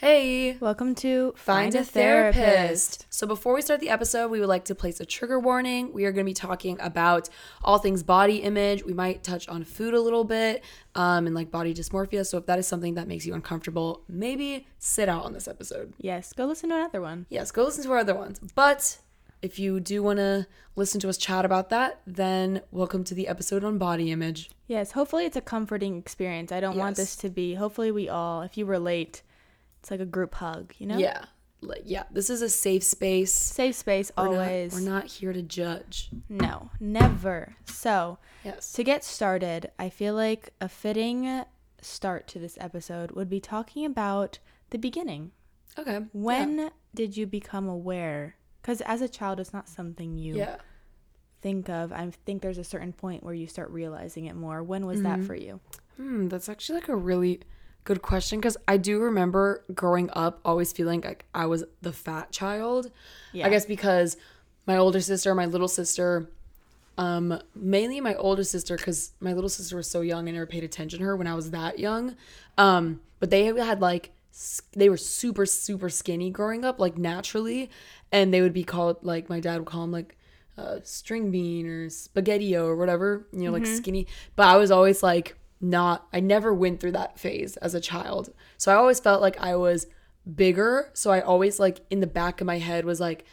Hey, Welcome to find a therapist. So, before we start the episode, we would like to place a trigger warning. We are going to be talking about all things body image. We might touch on food a little bit um, and like body dysmorphia. So, if that is something that makes you uncomfortable, maybe sit out on this episode. Yes, go listen to another one. Yes, go listen to our other ones. But if you do want to listen to us chat about that, then welcome to the episode on body image. Yes, hopefully it's a comforting experience. I don't want this to be, hopefully we all, if you relate, it's like a group hug, you know? Yeah. Like, yeah, this is a safe space. Safe space, We're not- always. we're not here to judge. No, never. So, Yes. to get started, I feel like a fitting start to this episode would be talking about the beginning. Okay. When did you become aware? Because as a child, it's not something you Yeah. think of. I think there's a certain point where you start realizing it more. When was Mm-hmm. that for you? Hmm, that's actually like a really good question because I do remember growing up always feeling like I was the fat child. Yeah. I guess because my older sister, my little sister, um, mainly my older sister because my little sister was so young I never paid attention to her when I was that young. Um, but they had like they were super super skinny growing up like naturally, and they would be called like my dad would call them like uh, string bean or spaghetti or whatever you know like skinny. But I was always like not. I never went through that phase as a child, so I always felt like I was bigger. So I always like in the back of my head was like,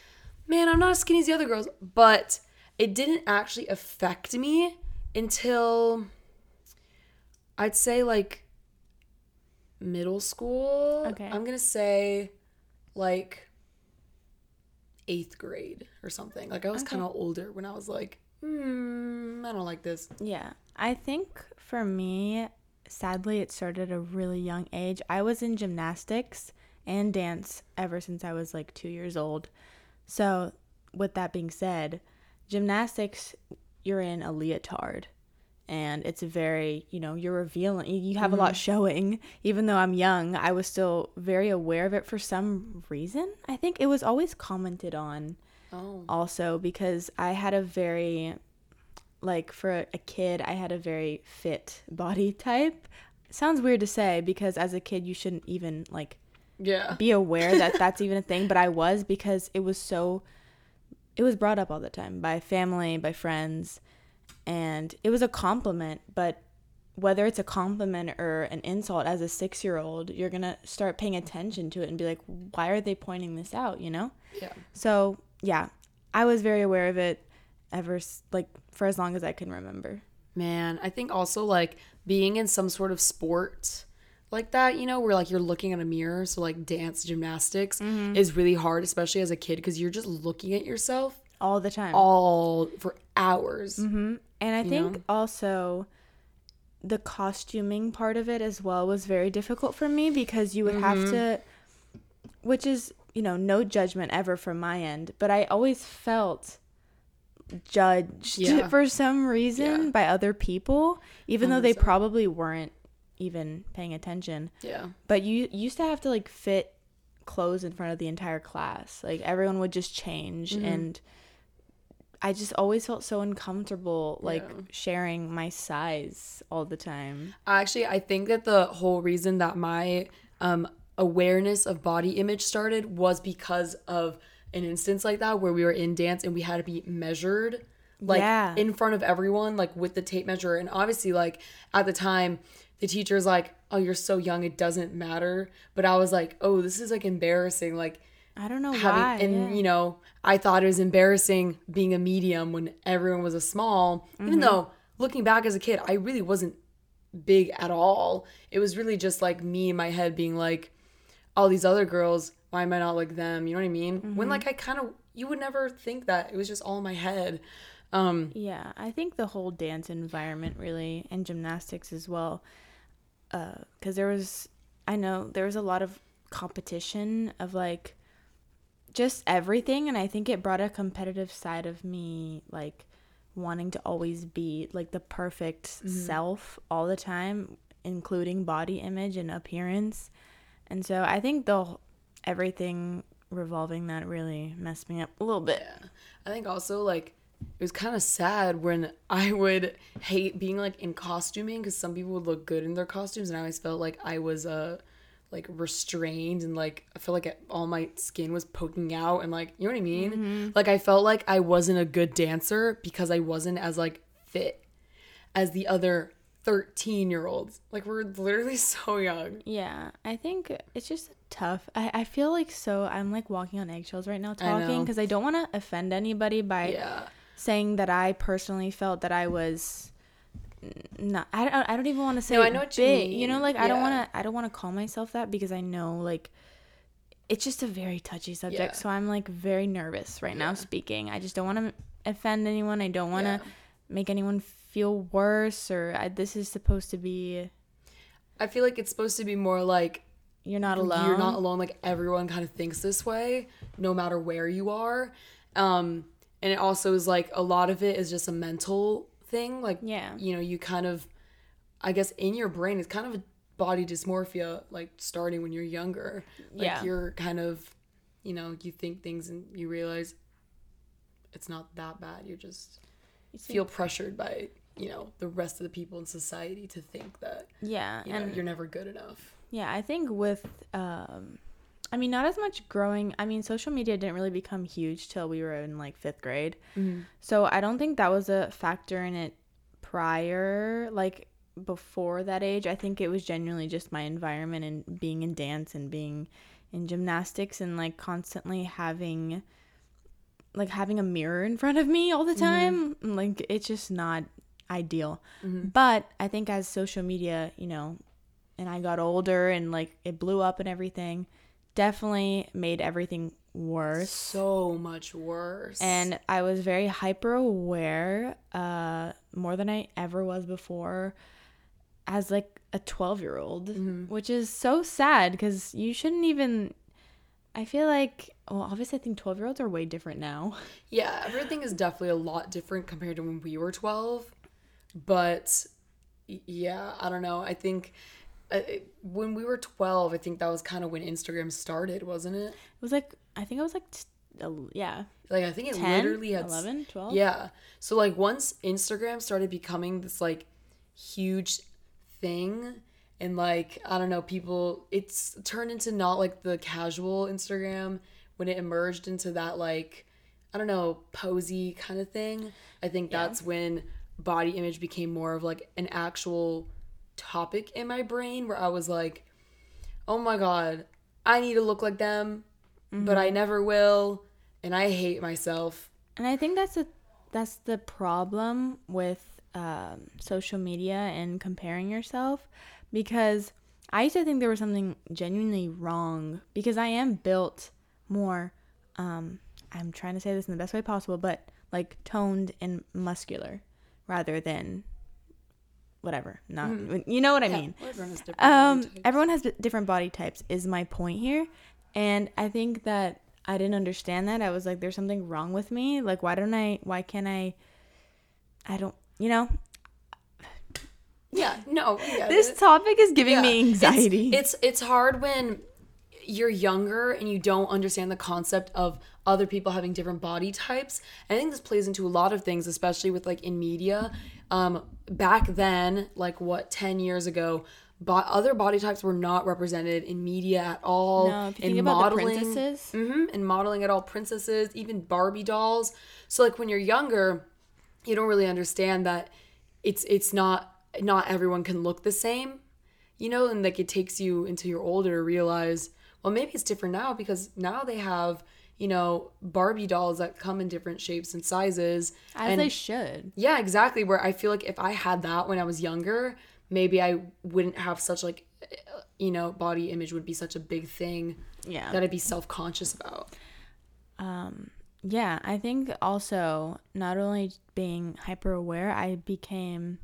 man, I'm not as skinny as the other girls. But it didn't actually affect me until I'd say like middle school. Okay. I'm gonna say like eighth grade or something. Like I was Okay. kind of older when I was like, hmm, I don't like this. Yeah. I think for me, sadly, it started at a really young age. I was in gymnastics and dance ever since I was like two years old. So, with that being said, gymnastics, you're in a leotard. And it's very, you know, you're revealing, you- you have a lot showing. Even though I'm young, I was still very aware of it for some reason. I think it was always commented on Oh, also because I had a very like for a kid I had a very fit body type. Sounds weird to say because as a kid you shouldn't even like yeah. be aware that that's even a thing, but I was because it was so it was brought up all the time by family, by friends, and it was a compliment, but whether it's a compliment or an insult as a 6-year-old, you're going to start paying attention to it and be like, why are they pointing this out, you know? Yeah. So yeah, I was very aware of it ever like for as long as I can remember. Man, I think also like being in some sort of sport like that, you know, where like you're looking at a mirror, so like dance, gymnastics is really hard, especially as a kid, because you're just looking at yourself All the time. all for hours. and I think know? also the costuming part of it as well was very difficult for me because you would have Mm-hmm. to which is, you know, no judgment ever from my end, but I always felt judged Yeah. for some reason Yeah. by other people even though they 100%. probably weren't even paying attention. Yeah. But you used to have to like fit clothes in front of the entire class. Like everyone would just change Mm-hmm. and I just always felt so uncomfortable like Yeah. sharing my size all the time. Actually, I think that the whole reason that my um, awareness of body image started was because of an instance like that where we were in dance and we had to be measured like Yeah. in front of everyone like with the tape measure and obviously like at the time the teacher's like oh you're so young it doesn't matter but i was like oh this is like embarrassing like I don't know having why. and yeah. you know i thought it was embarrassing being a medium when everyone was a small Mm-hmm. even though looking back as a kid i really wasn't big at all it was really just like me in my head being like all these other girls why am i not like them you know what i mean Mm-hmm. when like i kind of you would never think that it was just all in my head um Yeah, I think the whole dance environment really and gymnastics as well. Because there was, I know there was a lot of competition of like just everything. And I think it brought a competitive side of me, like wanting to always be like the perfect self all the time, including body image and appearance. And so I think the everything revolving that really messed me up a little bit. Yeah. I think also like it was kind of sad when I would hate being like in costuming because some people would look good in their costumes, and I always felt like I was uh like restrained and like I feel like all my skin was poking out and like you know what I mean? Mm-hmm. Like I felt like I wasn't a good dancer because I wasn't as like fit as the other 13 year olds. Like we're literally so young. Yeah, I think it's just tough. I, I feel like so I'm like walking on eggshells right now talking because I, don't want to offend anybody by Yeah. saying that I personally felt that I was not. I don't. I don't even want to say No, I know what you big. You know, mean. like I don't want to. I don't want to call myself that because I know like it's just a very touchy subject. Yeah. So I'm like very nervous right now speaking. I just don't want to offend anyone. I don't want to Yeah. Make anyone feel worse or I, this is supposed to be I feel like it's supposed to be more like you're not alone. You're not alone. Like everyone kind of thinks this way, no matter where you are. Um, and it also is like a lot of it is just a mental thing. Like, Yeah. you know, you kind of, I guess, in your brain, it's kind of a body dysmorphia, like starting when you're younger. Like Yeah. you're kind of, you know, you think things and you realize it's not that bad. You're just feel pressured by, you know, the rest of the people in society to think that, Yeah, you know, and you're never good enough. Yeah, I think with um I mean not as much growing. I mean social media didn't really become huge till we were in like 5th grade. So I don't think that was a factor in it prior like before that age. I think it was genuinely just my environment and being in dance and being in gymnastics and like constantly having like having a mirror in front of me all the mm-hmm. time. Like it's just not ideal. Mm-hmm. But I think as social media, you know, and I got older and like it blew up and everything, definitely made everything worse. So much worse. And I was very hyper aware, uh, more than I ever was before, as like a 12 year old, mm-hmm. which is so sad because you shouldn't even. I feel like, well, obviously, I think 12 year olds are way different now. Yeah, everything is definitely a lot different compared to when we were 12. But yeah, I don't know. I think uh, when we were 12, I think that was kind of when Instagram started, wasn't it? It was like, I think I was like, t- el- yeah, Like, I think it 10, literally had. s- 11, 12. Yeah. So, like, once Instagram started becoming this, like, huge thing, and, like, I don't know, people, it's turned into not like the casual Instagram when it emerged into that, like, I don't know, posy kind of thing. I think that's when body image became more of like an actual topic in my brain where I was like, oh my God, I need to look like them, but I never will. And I hate myself. And I think that's a that's the problem with um, social media and comparing yourself because I used to think there was something genuinely wrong because I am built more um, I'm trying to say this in the best way possible but like toned and muscular rather than whatever not you know what I mean. Everyone has um, everyone has different body types is my point here and i think that i didn't understand that. I was like there's something wrong with me. Like why don't i why can't i i don't you know yeah, no. Yeah, this it- topic is giving yeah. me anxiety It's, it's hard when you're younger and you don't understand the concept of other people having different body types. And I think this plays into a lot of things, especially with like in media. Um, back then, like what ten years ago, bo- other body types were not represented in media at all. no if you in think about the princesses hmm and modeling at all princesses, even Barbie dolls. So like when you're younger, you don't really understand that it's it's not not everyone can look the same, you know, and like it takes you until you're older to realize, well, maybe it's different now because now they have you know Barbie dolls that come in different shapes and sizes. as and they should yeah, exactly. Where I feel like if I had that when I was younger, maybe I wouldn't have such like, uh, you know, body image would be such a big thing yeah that I'd be self conscious about. um yeah i think also not only being hyper aware i became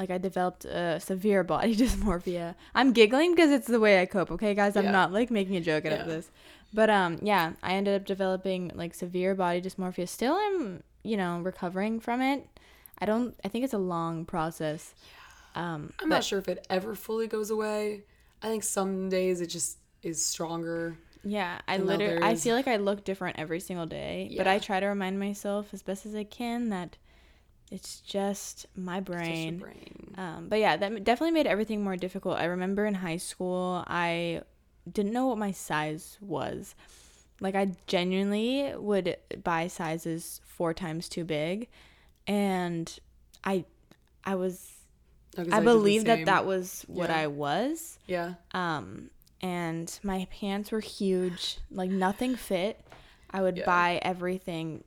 like i developed a severe body dysmorphia i'm giggling because it's the way i cope okay guys i'm Yeah. not like making a joke out Yeah. of this but um yeah i ended up developing like severe body dysmorphia still I'm you know recovering from it i don't i think it's a long process Yeah. um I'm but- not sure if it ever fully goes away. I think some days it just is stronger. Yeah, I literally I feel like I look different every single day, yeah. but I try to remind myself as best as I can that it's just my It's just brain. brain. Um, but yeah, that definitely made everything more difficult. I remember in high school, I didn't know what my size was. Like, I genuinely would buy sizes four times too big, and I, I was, 'cause I did the believe that that was what Yeah. I was. Yeah. Um, and my pants were huge, like nothing fit. I would Yeah. buy everything,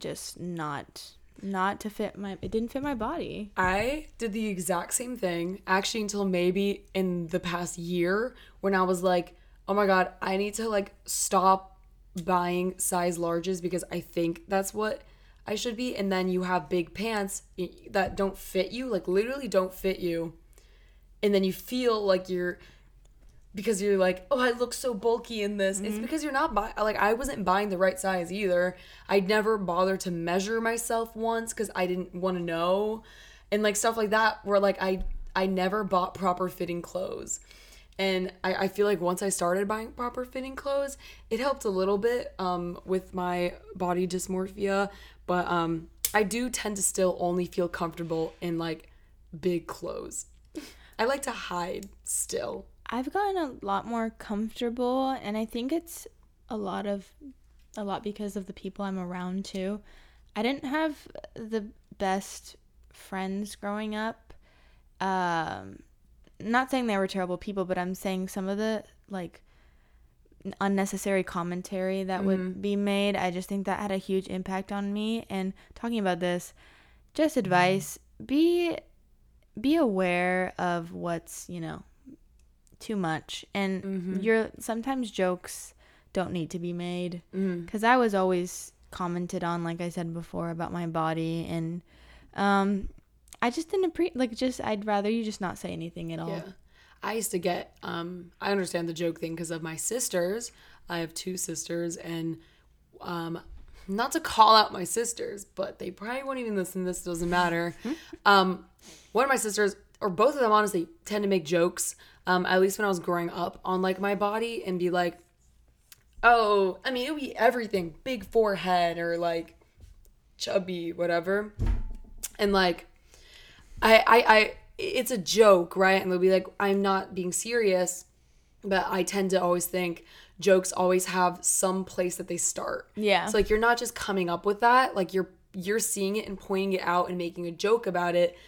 just not, not to fit my. It didn't fit my body. I did the exact same thing actually until maybe in the past year when I was like, oh my God, I need to like stop buying size larges because I think that's what I should be. And then you have big pants that don't fit you, like literally don't fit you. And then you feel like you're, because you're like, oh, I look so bulky in this. It's because you're not buying, like, I wasn't buying the right size either. I never bothered to measure myself once because I didn't want to know. And like stuff like that, where like I, I never bought proper fitting clothes. And I, I feel like once I started buying proper fitting clothes, it helped a little bit um, with my body dysmorphia. But um, I do tend to still only feel comfortable in like big clothes. I like to hide still. I've gotten a lot more comfortable, and I think it's a lot of, a lot because of the people I'm around too. I didn't have the best friends growing up. Um, not saying they were terrible people, but I'm saying some of the like unnecessary commentary that would be made. I just think that had a huge impact on me. And talking about this, just advice: be be aware of what's you know too much, and you're sometimes jokes don't need to be made because I was always commented on, like I said before, about my body and um. I just didn't pre like just I'd rather you just not say anything at all. Yeah. I used to get um I understand the joke thing because of my sisters. I have two sisters and um not to call out my sisters, but they probably won't even listen this doesn't matter. um one of my sisters or both of them honestly tend to make jokes um at least when I was growing up on like my body and be like oh, I mean it would be everything, big forehead or like chubby whatever. And like I, I, I, it's a joke, right? And they'll be like, I'm not being serious, but I tend to always think jokes always have some place that they start. Yeah. So like you're not just coming up with that, like you're you're seeing it and pointing it out and making a joke about it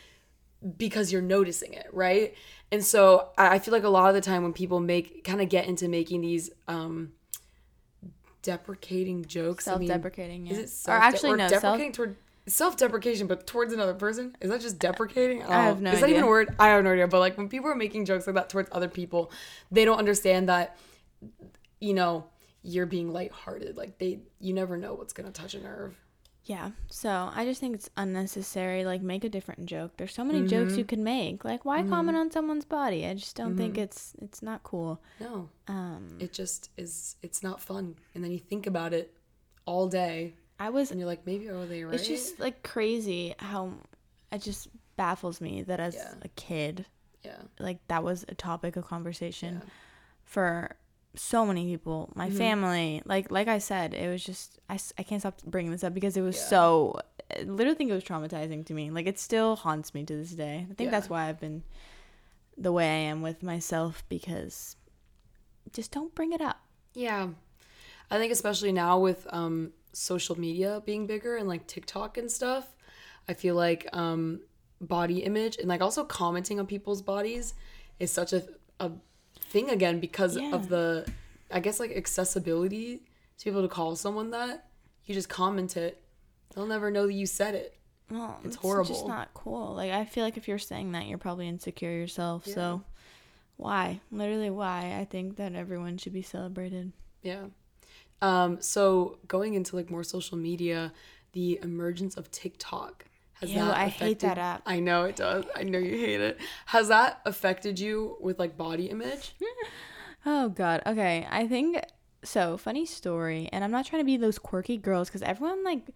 because you're noticing it, right? And so I I feel like a lot of the time when people make kind of get into making these um deprecating jokes, I mean, Self-deprecating, yeah. Is it Or self actually, no, self- deprecating toward self-deprecation, but towards another person? Is that just deprecating? I have no Is that even a word? I have no idea. But like when people are making jokes like that towards other people, they don't understand that, you know, you're being lighthearted. Like they, you never know what's gonna touch a nerve. Yeah. So I just think it's unnecessary. Like, make a different joke. There's so many jokes you mm-hmm. can make. Like, why mm-hmm. comment on someone's body? I just don't think mm-hmm. it's it's not cool. No, Um, it just is. It's not fun. And then you think about it all day, I was. and you're like, maybe are they right? It's just like crazy how it just baffles me that as Yeah. a kid, yeah, like that was a topic of conversation Yeah. for so many people my family like like i said it was just I, I can't stop bringing this up because it was Yeah. so I literally think it was traumatizing to me like it still haunts me to this day i think that's why i've been the way i am with myself because just don't bring it up Yeah. I think especially now with um social media being bigger and like TikTok and stuff, I feel like um body image and like also commenting on people's bodies is such a a thing again because Yeah. of the I guess like accessibility to be able to call someone that. You just comment it. They'll never know that you said it. well It's just horrible. It's just not cool like i feel like if you're saying that you're probably insecure yourself so why literally why i think that everyone should be celebrated Yeah. Um, so going into like more social media, the emergence of TikTok has Ew, that I hate that app. I know it does. I know you hate it. Has that affected you with like body image? Oh God. Okay. I think so. Funny story, and I'm not trying to be those quirky girls because everyone like,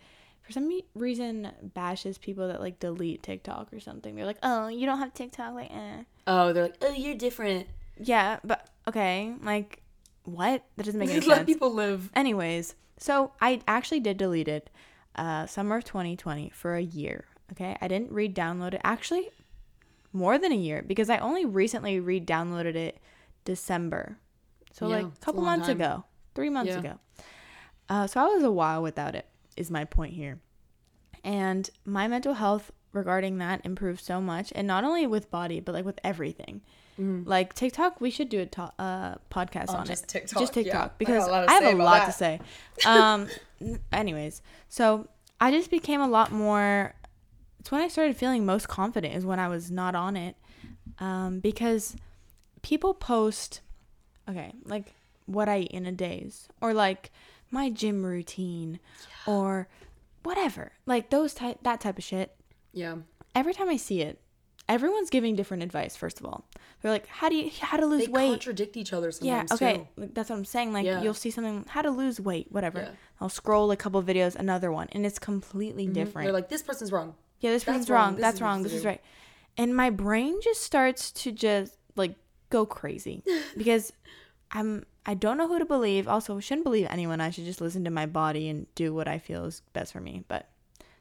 for some reason, bashes people that like delete TikTok or something. They're like, oh, you don't have TikTok, like, eh. Oh, they're like, oh, you're different. Yeah, but okay, like, what? That doesn't make any Let sense. people live. Anyways, so I actually did delete it, uh, summer of 2020 for a year. Okay. I didn't re download it. Actually, more than a year because I only recently re downloaded it December. So, Yeah, like a a couple long months time. ago, three months Yeah. ago. Uh, so, I was a while without it, is my point here. And my mental health regarding that improved so much. And not only with body, but like with everything. Like TikTok, we should do a to- uh, podcast Oh, on just it. TikTok, Just yeah. TikTok got because a I have a lot to say. Um, anyways, so I just became a lot more. It's when I started feeling most confident is when I was not on it, um, because people post, okay, like what I eat in a days or like my gym routine or whatever, like those type that type of shit Yeah. every time I see it, everyone's giving different advice. First of all, they're like, "How do you how to lose They weight?" contradict each other Yeah, okay, too. that's what I'm saying. Like Yeah. you'll see something, how to lose weight, whatever. Yeah. I'll scroll a couple videos, another one, and it's completely different. They're like, this person's wrong. Yeah, this person's wrong, wrong. this That's wrong. This is right. And my brain just starts to just like go crazy because I'm I don't know who to believe. Also, shouldn't believe anyone. I should just listen to my body and do what I feel is best for me. But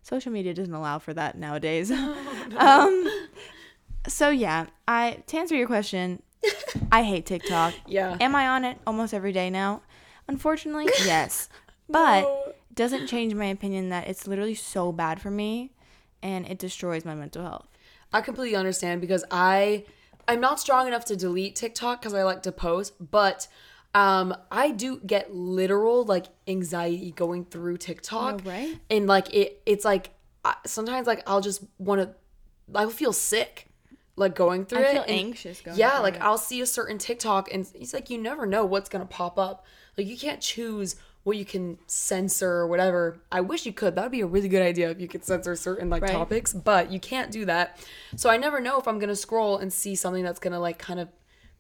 social media doesn't allow for that nowadays. um so yeah, I to answer your question, I hate TikTok. Yeah. Am I on it almost every day now? Unfortunately, yes. But No. it doesn't change my opinion that it's literally so bad for me and it destroys my mental health. I completely understand because I I'm not strong enough to delete TikTok because I like to post, but um I do get literal like anxiety going through TikTok. Oh, right? And like it it's like I, sometimes like I'll just want to I will feel sick like going through I it. feel and- anxious going Yeah, through like it. I'll see a certain TikTok and it's like you never know what's going to pop up. Like you can't choose what you can censor or whatever. I wish you could. That would be a really good idea if you could censor certain like Right. topics, but you can't do that. So I never know if I'm going to scroll and see something that's going to like kind of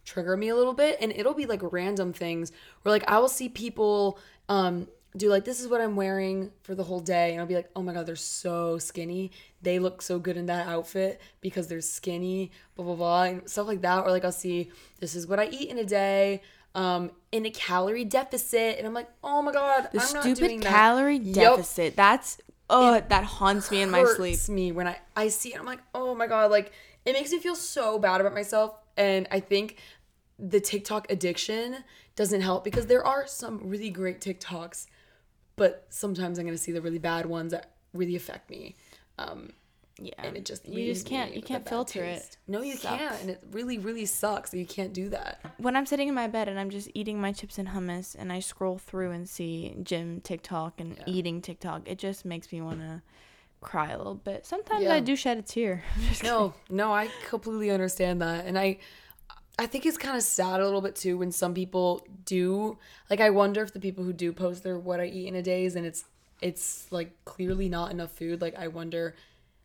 trigger me a little bit and it'll be like random things where like I will see people um do like this is what I'm wearing for the whole day and I'll be like oh my god they're so skinny they look so good in that outfit because they're skinny blah blah blah and stuff like that or like I'll see this is what I eat in a day um in a calorie deficit and I'm like oh my god The I'm not stupid doing that. calorie Yup deficit. That's oh, that haunts me in my sleep. me when I I see it. I'm like, oh my god, like it makes me feel so bad about myself. And I think the TikTok addiction doesn't help because there are some really great TikToks, but sometimes I'm gonna see the really bad ones that really affect me. Um, Yeah. and it just you just can't you can't filter it. No, you Sucks. can't, and it really really sucks that you can't do that. when I'm sitting in my bed and I'm just eating my chips and hummus and I scroll through and see gym TikTok and Yeah. eating TikTok, it just makes me want to cry a little bit. Sometimes Yeah. I do shed a tear. No, no, I completely understand that. And I I think it's kind of sad a little bit too when some people do like I wonder if the people who do post their what I eat in a days and it's it's like clearly not enough food, like I wonder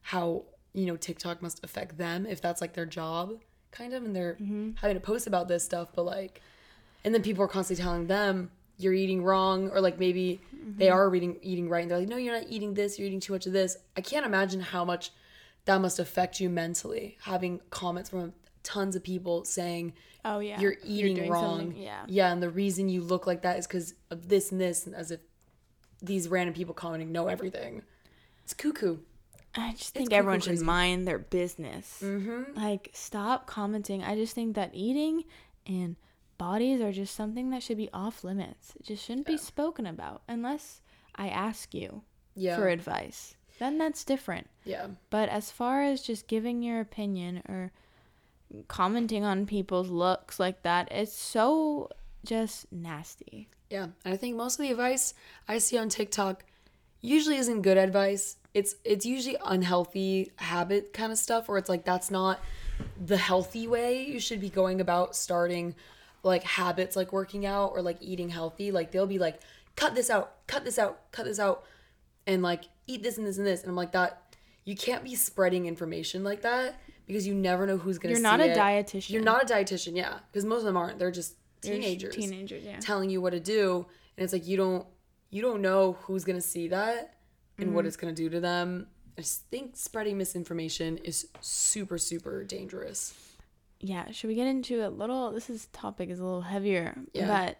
how, you know, TikTok must affect them if that's like their job kind of and they're mm-hmm. having to post about this stuff, but like and then people are constantly telling them you're eating wrong or like maybe mm-hmm. they are eating eating right and they're like no you're not eating this you're eating too much of this. I can't imagine how much that must affect you mentally having comments from tons of people saying Oh yeah. you're eating doing wrong. something- Yeah. yeah and the reason you look like that is because of this and this and as if these random people commenting know everything. It's cuckoo I just think everyone should crazy. mind their business. Mm-hmm. Like, stop commenting. I just think that eating and bodies are just something that should be off limits. It just shouldn't be spoken about unless I ask you yeah for advice. Then that's different. yeah But as far as just giving your opinion or commenting on people's looks like that, it's so just nasty. Yeah, and I think most of the advice I see on TikTok usually isn't good advice. It's it's usually unhealthy habit kind of stuff where it's like that's not the healthy way you should be going about starting like habits like working out or like eating healthy. Like they'll be like cut this out, cut this out, cut this out and like eat this and this and this and I'm like that you can't be spreading information like that because you never know who's going to You're not a it. dietitian. You're not a dietitian, yeah, because most of them aren't. They're just They're teenagers Teenagers, yeah. telling you what to do and it's like you don't you don't know who's gonna see that and Mm-hmm. what it's gonna do to them i just think spreading misinformation is super super dangerous Yeah, should we get into a little this is topic is a little heavier, Yeah. but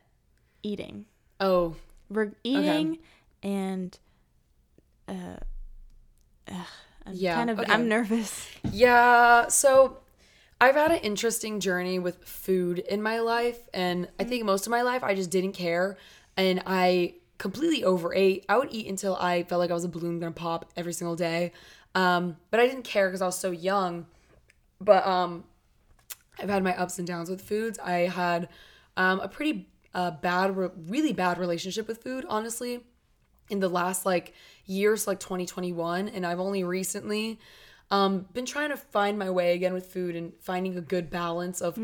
eating. oh We're eating and uh ugh, I'm Yeah, kind of okay. I'm nervous. Yeah, so I've had an interesting journey with food in my life, and I think most of my life I just didn't care, and I completely overate. I would eat until I felt like I was a balloon gonna pop every single day, um, but I didn't care because I was so young. But um, I've had my ups and downs with foods. I had um, a pretty uh, bad, re- really bad relationship with food, honestly in the last like years like 2021 and i've only recently um been trying to find my way again with food and finding a good balance of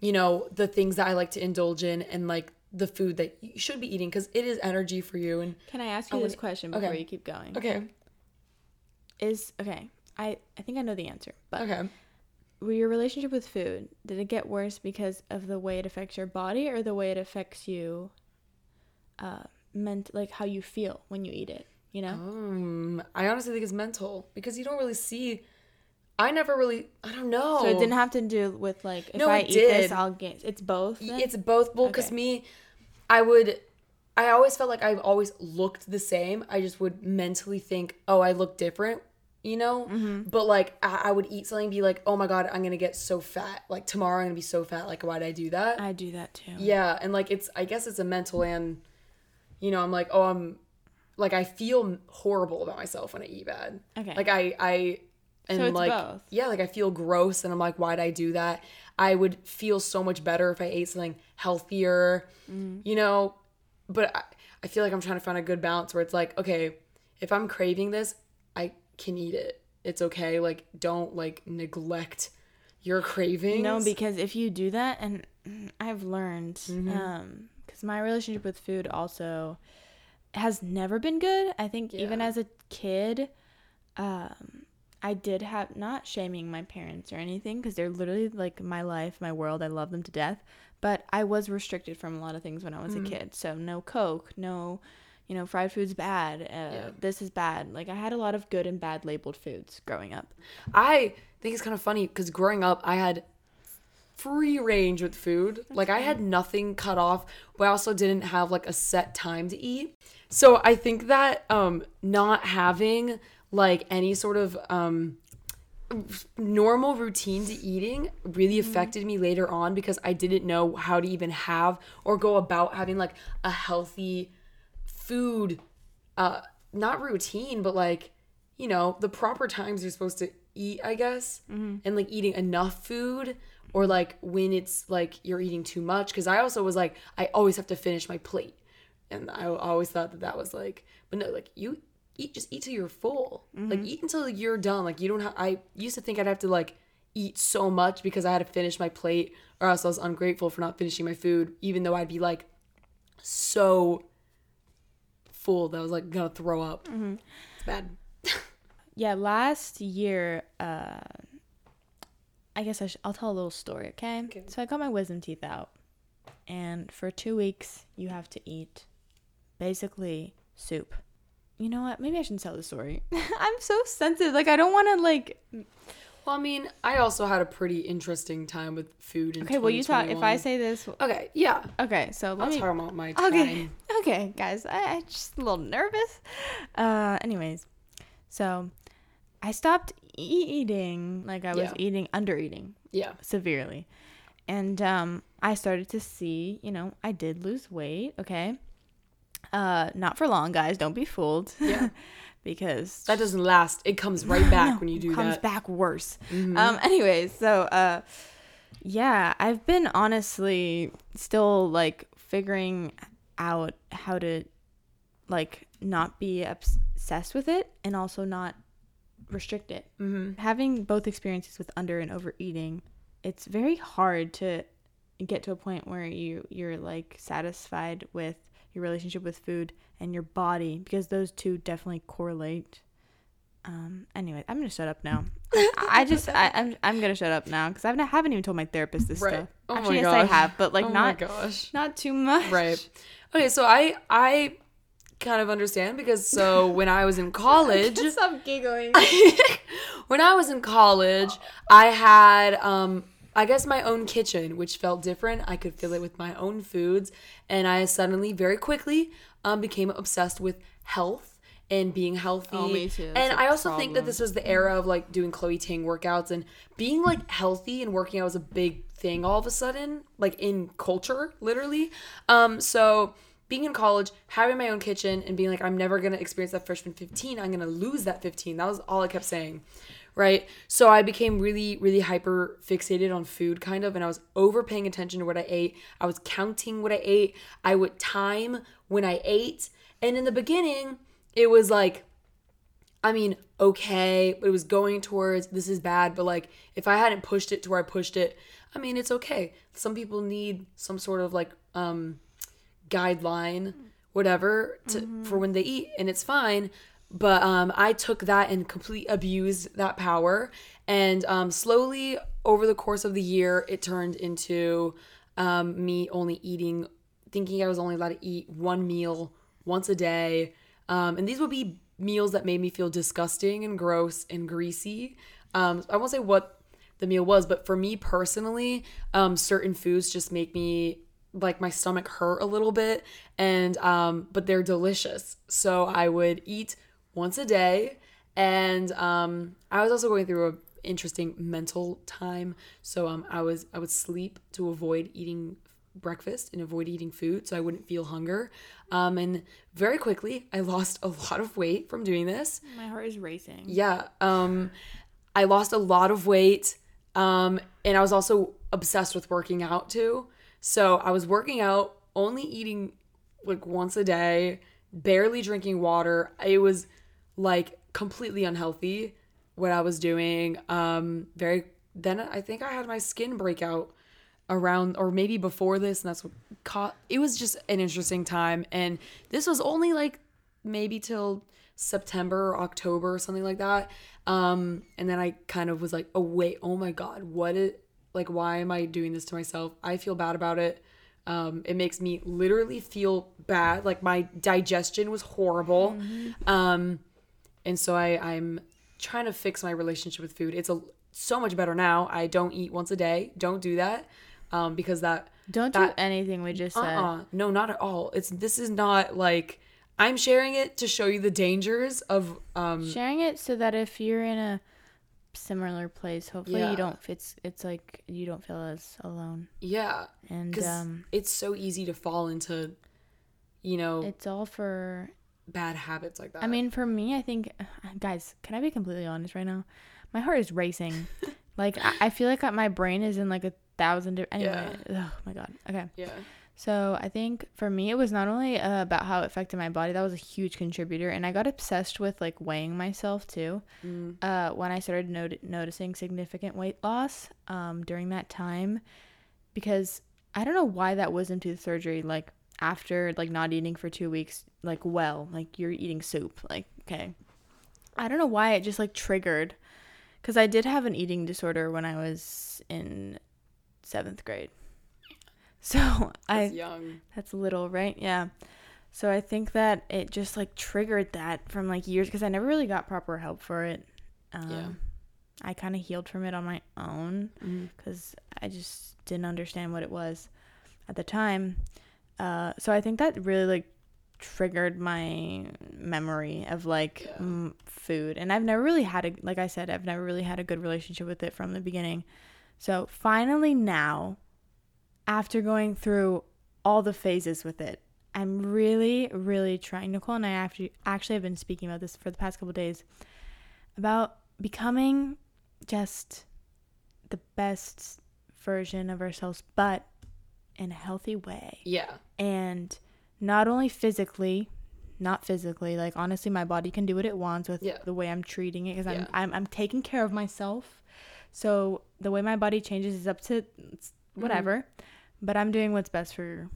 you know the things that i like to indulge in and like the food that you should be eating because it is energy for you and Can I ask you this question before okay. you keep going? okay Is okay. I I think I know the answer, but okay were your relationship with food did it get worse because of the way it affects your body or the way it affects you uh meant like how you feel when you eat it you know um i honestly think it's mental because you don't really see i never really i don't know so it didn't have to do with like if No, i eat this i'll get it's both then? It's both. Well, because Okay. me, I would, I always felt like I've always looked the same. I just would mentally think, oh, I look different, you know? Mm-hmm. But like, I, I would eat something and be like, oh my God, I'm going to get so fat. Like, tomorrow I'm going to be so fat. Like, why'd I do that? i do that too yeah. And like, it's, I guess it's a mental and, you know, I'm like, oh, I'm, like, I feel horrible about myself when I eat bad. Okay. Like, I, I, and So like, both. yeah, like I feel gross and I'm like, why'd I do that? I would feel so much better if I ate something healthier, Mm. you know? But I, I feel like I'm trying to find a good balance where it's like, okay, if I'm craving this, I can eat it. It's okay. Like, don't like neglect your cravings. No, because if you do that, and I've learned, Mm-hmm. um, because my relationship with food also has never been good. I think even as a kid, um, I did have not shaming my parents or anything because they're literally like my life, my world. I love them to death, but I was restricted from a lot of things when I was Mm-hmm. a kid. So no Coke, no. You know, fried food's bad. Uh, Yeah. This is bad. Like I had a lot of good and bad labeled foods growing up. I think it's kind of funny because growing up, I had free range with food. Like I had nothing cut off, but I also didn't have like a set time to eat. So I think that um not having like any sort of um normal routine to eating really affected me later on because I didn't know how to even have or go about having like a healthy food uh not routine but like you know the proper times you're supposed to eat i guess and like eating enough food or like when it's like you're eating too much. Because i also was like i always have to finish my plate. And i always thought that that was like but no like you eat just eat till you're full like eat until you're done like you don't have i used to think i'd have to like eat so much because i had to finish my plate or else i was ungrateful for not finishing my food even though i'd be like so full that I was like gonna throw up. It's bad. Yeah, last year, uh, I guess I sh- I'll tell a little story, okay? Okay. So I got my wisdom teeth out, and for two weeks you have to eat basically soup. You know what? Maybe I shouldn't tell the story. I'm so sensitive. Like I don't want to like. Well, I mean, I also had a pretty interesting time with food. In Okay, well you talk. If I say this, okay, yeah, okay. So let I'll me. talk about my time. Okay. Okay, guys. I, I just a little nervous. Uh anyways. So I stopped eating like I was Yeah. eating under eating Yeah, severely. And um I started to see, you know, I did lose weight, okay? Uh not for long, guys. Don't be fooled. Yeah. because that doesn't last. It comes right back No, when you do comes that. Comes back worse. Mhm. Um. Anyways, so uh, yeah, I've been honestly still like figuring out how to like not be obsessed with it and also not restrict it. Mhm. Having both experiences with under and overeating, it's very hard to get to a point where you you're like satisfied with your relationship with food and your body because those two definitely correlate. Um. Anyway, I'm gonna shut up now. I just I, I'm I'm gonna shut up now because I haven't, even told my therapist this Right. stuff. Oh my Actually, yes, I have, but like oh not my gosh. not too much. Right. Okay, so I I kind of understand because so when I was in college, Stop giggling. when I was in college, I had um I guess my own kitchen, which felt different. I could fill it with my own foods, and I suddenly very quickly um became obsessed with health and being healthy. Oh, me too. That's And I also think that this was the era of like doing Chloe Ting workouts and being like healthy and working out was a big thing all of a sudden, like in culture, literally. Um, so being in college, having my own kitchen, and being like, I'm never gonna experience that freshman 15. I'm gonna lose that 15. That was all I kept saying, right? So I became really, really hyper fixated on food, kind of, and I was overpaying attention to what I ate. I was counting what I ate. I would time when I ate, and in the beginning, it was like I mean, okay, but it was going towards this is bad, but like if I hadn't pushed it to where I pushed it, I mean, it's okay. Some people need some sort of like um guideline whatever to for when they eat and it's fine, but um I took that and complete abused that power and um slowly over the course of the year it turned into um me only eating thinking I was only allowed to eat one meal once a day. Um, and these would be meals that made me feel disgusting and gross and greasy. Um, I won't say what the meal was, but for me personally, um, certain foods just make me like my stomach hurt a little bit, and um, but they're delicious. So I would eat once a day, and um, I was also going through a interesting mental time. So um, I was I would sleep to avoid eating breakfast and avoid eating food so I wouldn't feel hunger. Um, and very quickly, I lost a lot of weight from doing this. My heart is racing. Yeah. Um, I lost a lot of weight. Um, and I was also obsessed with working out too. So I was working out, only eating like once a day, barely drinking water. It was like completely unhealthy what I was doing. Um, very then I think I had my skin breakout around or maybe before this and that's what caught it was just an interesting time and this was only like maybe till September or October or something like that. Um, and then I kind of was like, oh wait, oh my god, what is like why am I doing this to myself? I feel bad about it. Um, it makes me literally feel bad. Like my digestion was horrible. Um, and so I, I'm trying to fix my relationship with food. It's a so much better now. I don't eat once a day. Don't do that. Um, because that Don't that- do anything we just said. uh-uh. No, not at all. It's this is not like I'm sharing it to show you the dangers of um Sharing it so that if you're in a similar place, hopefully Yeah. you don't. It's it's like you don't feel as alone. yeah, And um, it's so easy to fall into you know it's all for bad habits like that. I mean, for me, I think, guys, can I be completely honest right now? My heart is racing. like, I, I feel like my brain is in like a thousand. Di- anyway, oh my god. Okay, yeah. so I think for me, it was not only uh, about how it affected my body. That was a huge contributor, and I got obsessed with like weighing myself too. Mm. Uh, when I started not- noticing significant weight loss um, during that time, because I don't know why that wisdom tooth surgery like after like not eating for two weeks like well like you're eating soup like okay i don't know why it just like triggered because i did have an eating disorder when i was in seventh grade so i That's young. that's little right yeah so i think that it just like triggered that from like years because i never really got proper help for it um, Yeah. i kind of healed from it on my own because I just didn't understand what it was at the time. Uh, so I think that really like triggered my memory of like Yeah. mm, food, and I've never really had a like I said I've never really had a good relationship with it from the beginning. So finally now, after going through all the phases with it, I'm really really trying. Nicole and I actually actually have been speaking about this for the past couple days about becoming just the best version of ourselves, but in a healthy way. Yeah. And not only physically, not physically, like honestly, my body can do what it wants with Yeah. the way I'm treating it because I'm, Yeah. I'm I'm taking care of myself. So the way my body changes is up to whatever, but I'm doing what's best for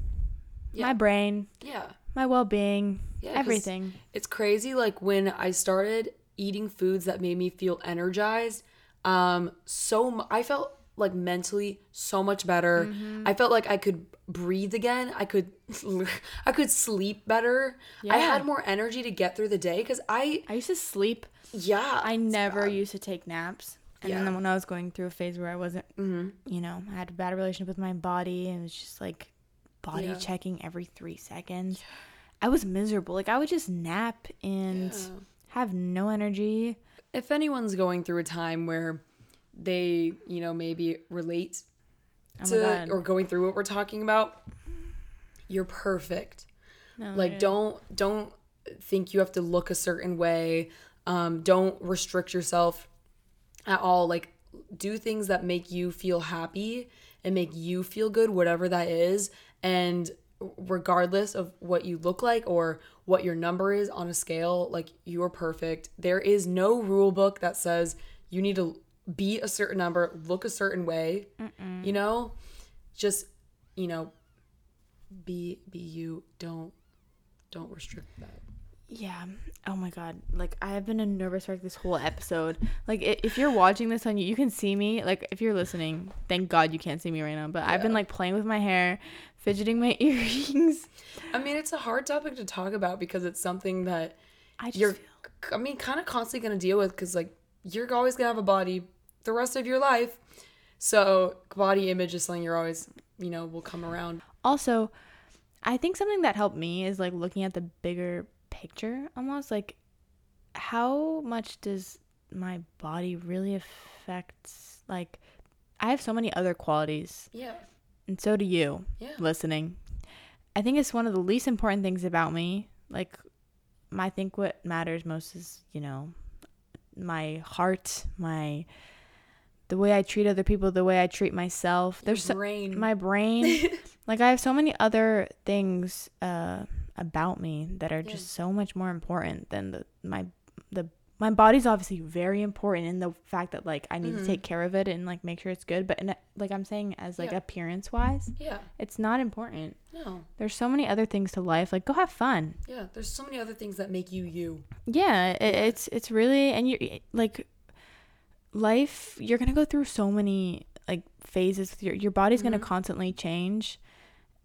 Yeah. my brain, Yeah. my well-being, Yeah, 'cause everything. It's crazy like when I started eating foods that made me feel energized, um so mu- I felt like mentally so much better. Mm-hmm. I felt like I could breathe again. I could I could sleep better. I had more energy to get through the day cuz I I used to sleep yeah, I never bad. used to take naps. And Yeah. then when I was going through a phase where I wasn't, Mhm. you know, I had a bad relationship with my body and it was just like body Yeah. checking every three seconds. I was miserable. Like I would just nap and Yeah. have no energy. If anyone's going through a time where they, you know, maybe relate Oh to or going through what we're talking about, you're perfect. No, like don't don't think you have to look a certain way. Um, don't restrict yourself at all. Like do things that make you feel happy and make you feel good, whatever that is. And regardless of what you look like or what your number is on a scale, like you are perfect. There is no rule book that says you need to be a certain number, look a certain way. You know, just you know, be be you. Don't don't restrict that. Yeah. Oh my god. Like I have been a nervous wreck this whole episode. Like if you're watching this on you, you can see me. Like if you're listening, thank God you can't see me right now. But I've been like playing with my hair, fidgeting my earrings. I mean, it's a hard topic to talk about because it's something that I just you're, feel- I mean, kind of constantly going to deal with because, like, you're always to have a body the rest of your life. So, body image is something you're always, you know, will come around. also I think something that helped me is like looking at the bigger picture almost like how much does my body really affect like I have so many other qualities Yeah. and so do you. Yeah. listening. I think it's one of the least important things about me. Like, I think what matters most is, you know, my heart, my the way I treat other people, the way I treat myself. There's so, brain. my brain. like I have so many other things uh about me that are Yeah. just so much more important than the my the my body's obviously very important in the fact that like I need Mhm. to take care of it and like make sure it's good, but in a, like I'm saying as like Yeah. appearance wise, yeah. it's not important. No. There's so many other things to life. Like go have fun. Yeah. There's so many other things that make you you. Yeah, it, it's it's really and you like life. You're gonna go through so many like phases. Your your body's gonna Mhm. constantly change,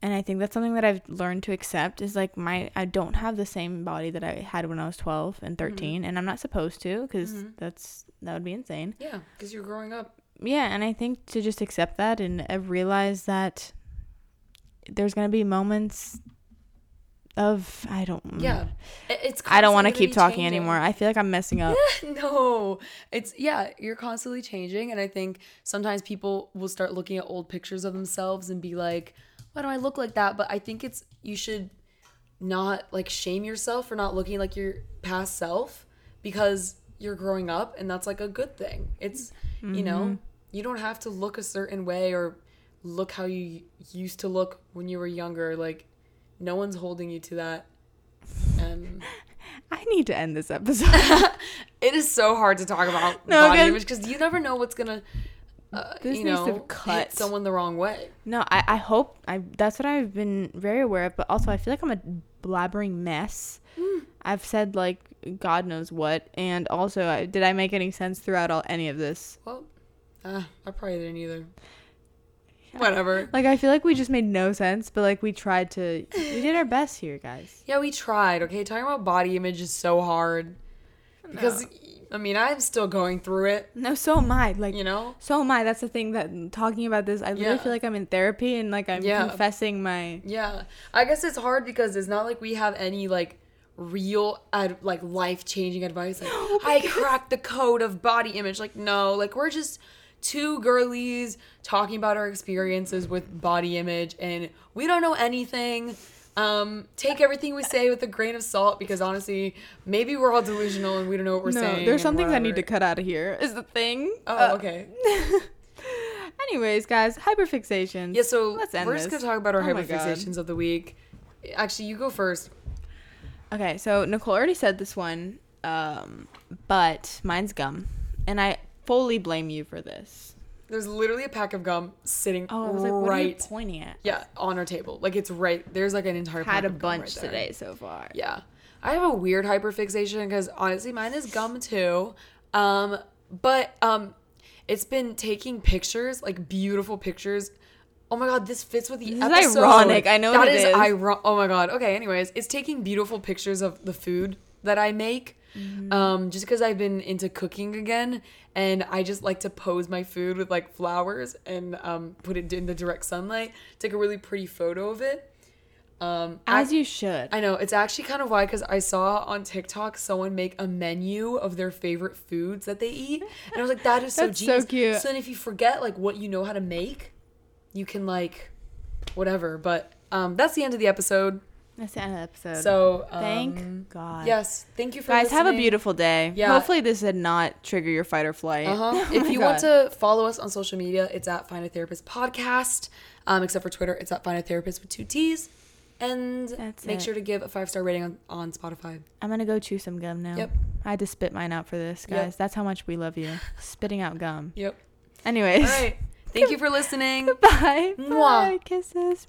and I think that's something that I've learned to accept. Is like my I don't have the same body that I had when I was 12 and 13, and I'm not supposed to because Mhm. that's that would be insane. Yeah. Because you're growing up. Yeah, and I think to just accept that and uh, realize that there's gonna be moments of I don't Yeah. It's I don't want to keep talking changing. anymore. I feel like I'm messing up. no it's yeah you're constantly changing and i think sometimes people will start looking at old pictures of themselves and be like why do i look like that but i think it's you should not like shame yourself for not looking like your past self because you're growing up and that's like a good thing it's you know mm-hmm. you don't have to look a certain way or look how you used to look when you were younger like no one's holding you to that and I need to end this episode. it is so hard to talk about No, body image because you never know what's gonna, uh, you know, cut. someone the wrong way. no, I, I hope I that's what I've been very aware of, but also I feel like I'm a blabbering mess. I've said like God knows what, and also I, did I make any sense throughout all any of this? Well, uh, I probably didn't either. Whatever. Like I feel like we just made no sense, but like we tried to, we did our best here, guys. Yeah, we tried. Okay, talking about body image is so hard because I mean I'm still going through it. No, so am I. Like You know. so am I. That's the thing that talking about this, I literally Yeah. feel like I'm in therapy and like I'm Yeah. confessing my. Yeah, I guess it's hard because it's not like we have any like real ad- like life changing advice. Like oh I cracked the code of body image. Like no, like we're just two girlies talking about our experiences with body image, and we don't know anything. Um, take everything we say with a grain of salt because honestly, maybe we're all delusional and we don't know what we're No, saying. there's some things I need to cut out of here. Is the thing. Oh, Uh, okay. Anyways, guys, hyperfixation. Yeah, so let's end we're just gonna talk about our Oh hyperfixations of the week. Actually, you go first. Okay, so Nicole already said this one, um, but mine's gum, and I fully blame you for this. There's literally a pack of gum sitting Oh, I was like, what are you right pointing at? Yeah, on our table. Like it's right there's like an entire Had pack a of gum bunch right there. today so far. Yeah. I have a weird hyperfixation because honestly mine is gum too. Um but um it's been taking pictures, like beautiful pictures. Oh my god, this fits with the This is episode. ironic. I know That it is is. iro- Oh my god. Okay, anyways, it's taking beautiful pictures of the food that I make. Mm-hmm. Um, just because I've been into cooking again, and I just like to pose my food with like flowers and um, put it in the direct sunlight. Take a really pretty photo of it. Um, As I, you should. I know it's actually kind of why because I saw on TikTok someone make a menu of their favorite foods that they eat, and I was like, that is so That's so cute. So then if you forget like what you know how to make, you can like, whatever. But um, that's the end of the episode. That's the end of the episode. So um, Thank God. Yes, thank you for Guys, have a beautiful day. Yeah. Hopefully, this did not trigger your fight or flight. Uh-huh. Oh if you want to follow us on social media, it's at Find a Therapist Podcast. Um, except for Twitter, it's at Find a Therapist with two T's. And That's make it. sure to give a five star rating on, on Spotify. I'm gonna go chew some gum now. Yep. I had to spit mine out for this, Yep. guys. That's how much we love you. Spitting out gum. Yep. Anyways. All right. Thank you for listening. Bye. Mwah. Bye. Kisses.